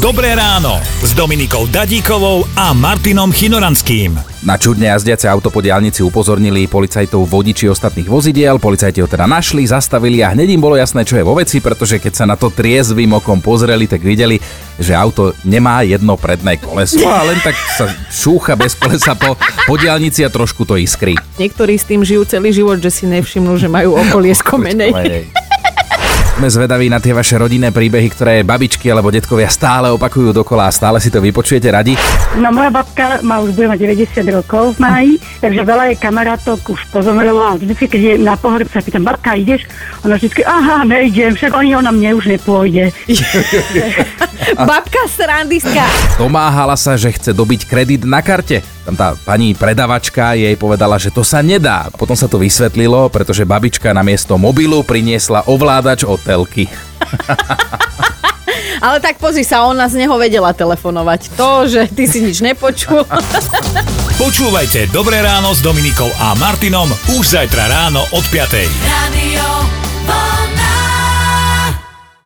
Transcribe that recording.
Dobré ráno s Dominikou Dadíkovou a Martinom Chinoranským. Na čudne jazdiace auto po diálnici upozornili policajtov vodiči ostatných vozidiel, policajti ho teda našli, zastavili a hneď im bolo jasné, čo je vo veci, pretože keď sa na to triezvým okom pozreli, tak videli, že auto nemá jedno predné koleso a len tak sa šúcha bez kolesa po, po diálnici a trošku to iskry. Niektorí s tým žijú celý život, že si nevšimnú, že majú okolie z komenej. Sme zvedaví na tie vaše rodinné príbehy, ktoré babičky alebo detkovia stále opakujú dokola a stále si to vypočujete radi. No moja babka má už bude mať 90 rokov v máji, takže veľa jej kamarátok už pozomrelo a vždy, keď je na pohreb, sa pýtam, babka, ideš? Ona vždy, aha, nejdem, však oni ona mne už nepôjde. Babka srandistka. Domáhala sa, že chce dobiť kredit na karte. Tam tá pani predavačka jej povedala, že to sa nedá. Potom sa to vysvetlilo, pretože babička na miesto mobilu priniesla ovládač od telky. Ale tak pozri sa, ona z neho vedela telefonovať. To, že ty si nič nepočul. Počúvajte Dobré ráno s Dominikou a Martinom už zajtra ráno od 5. Radio.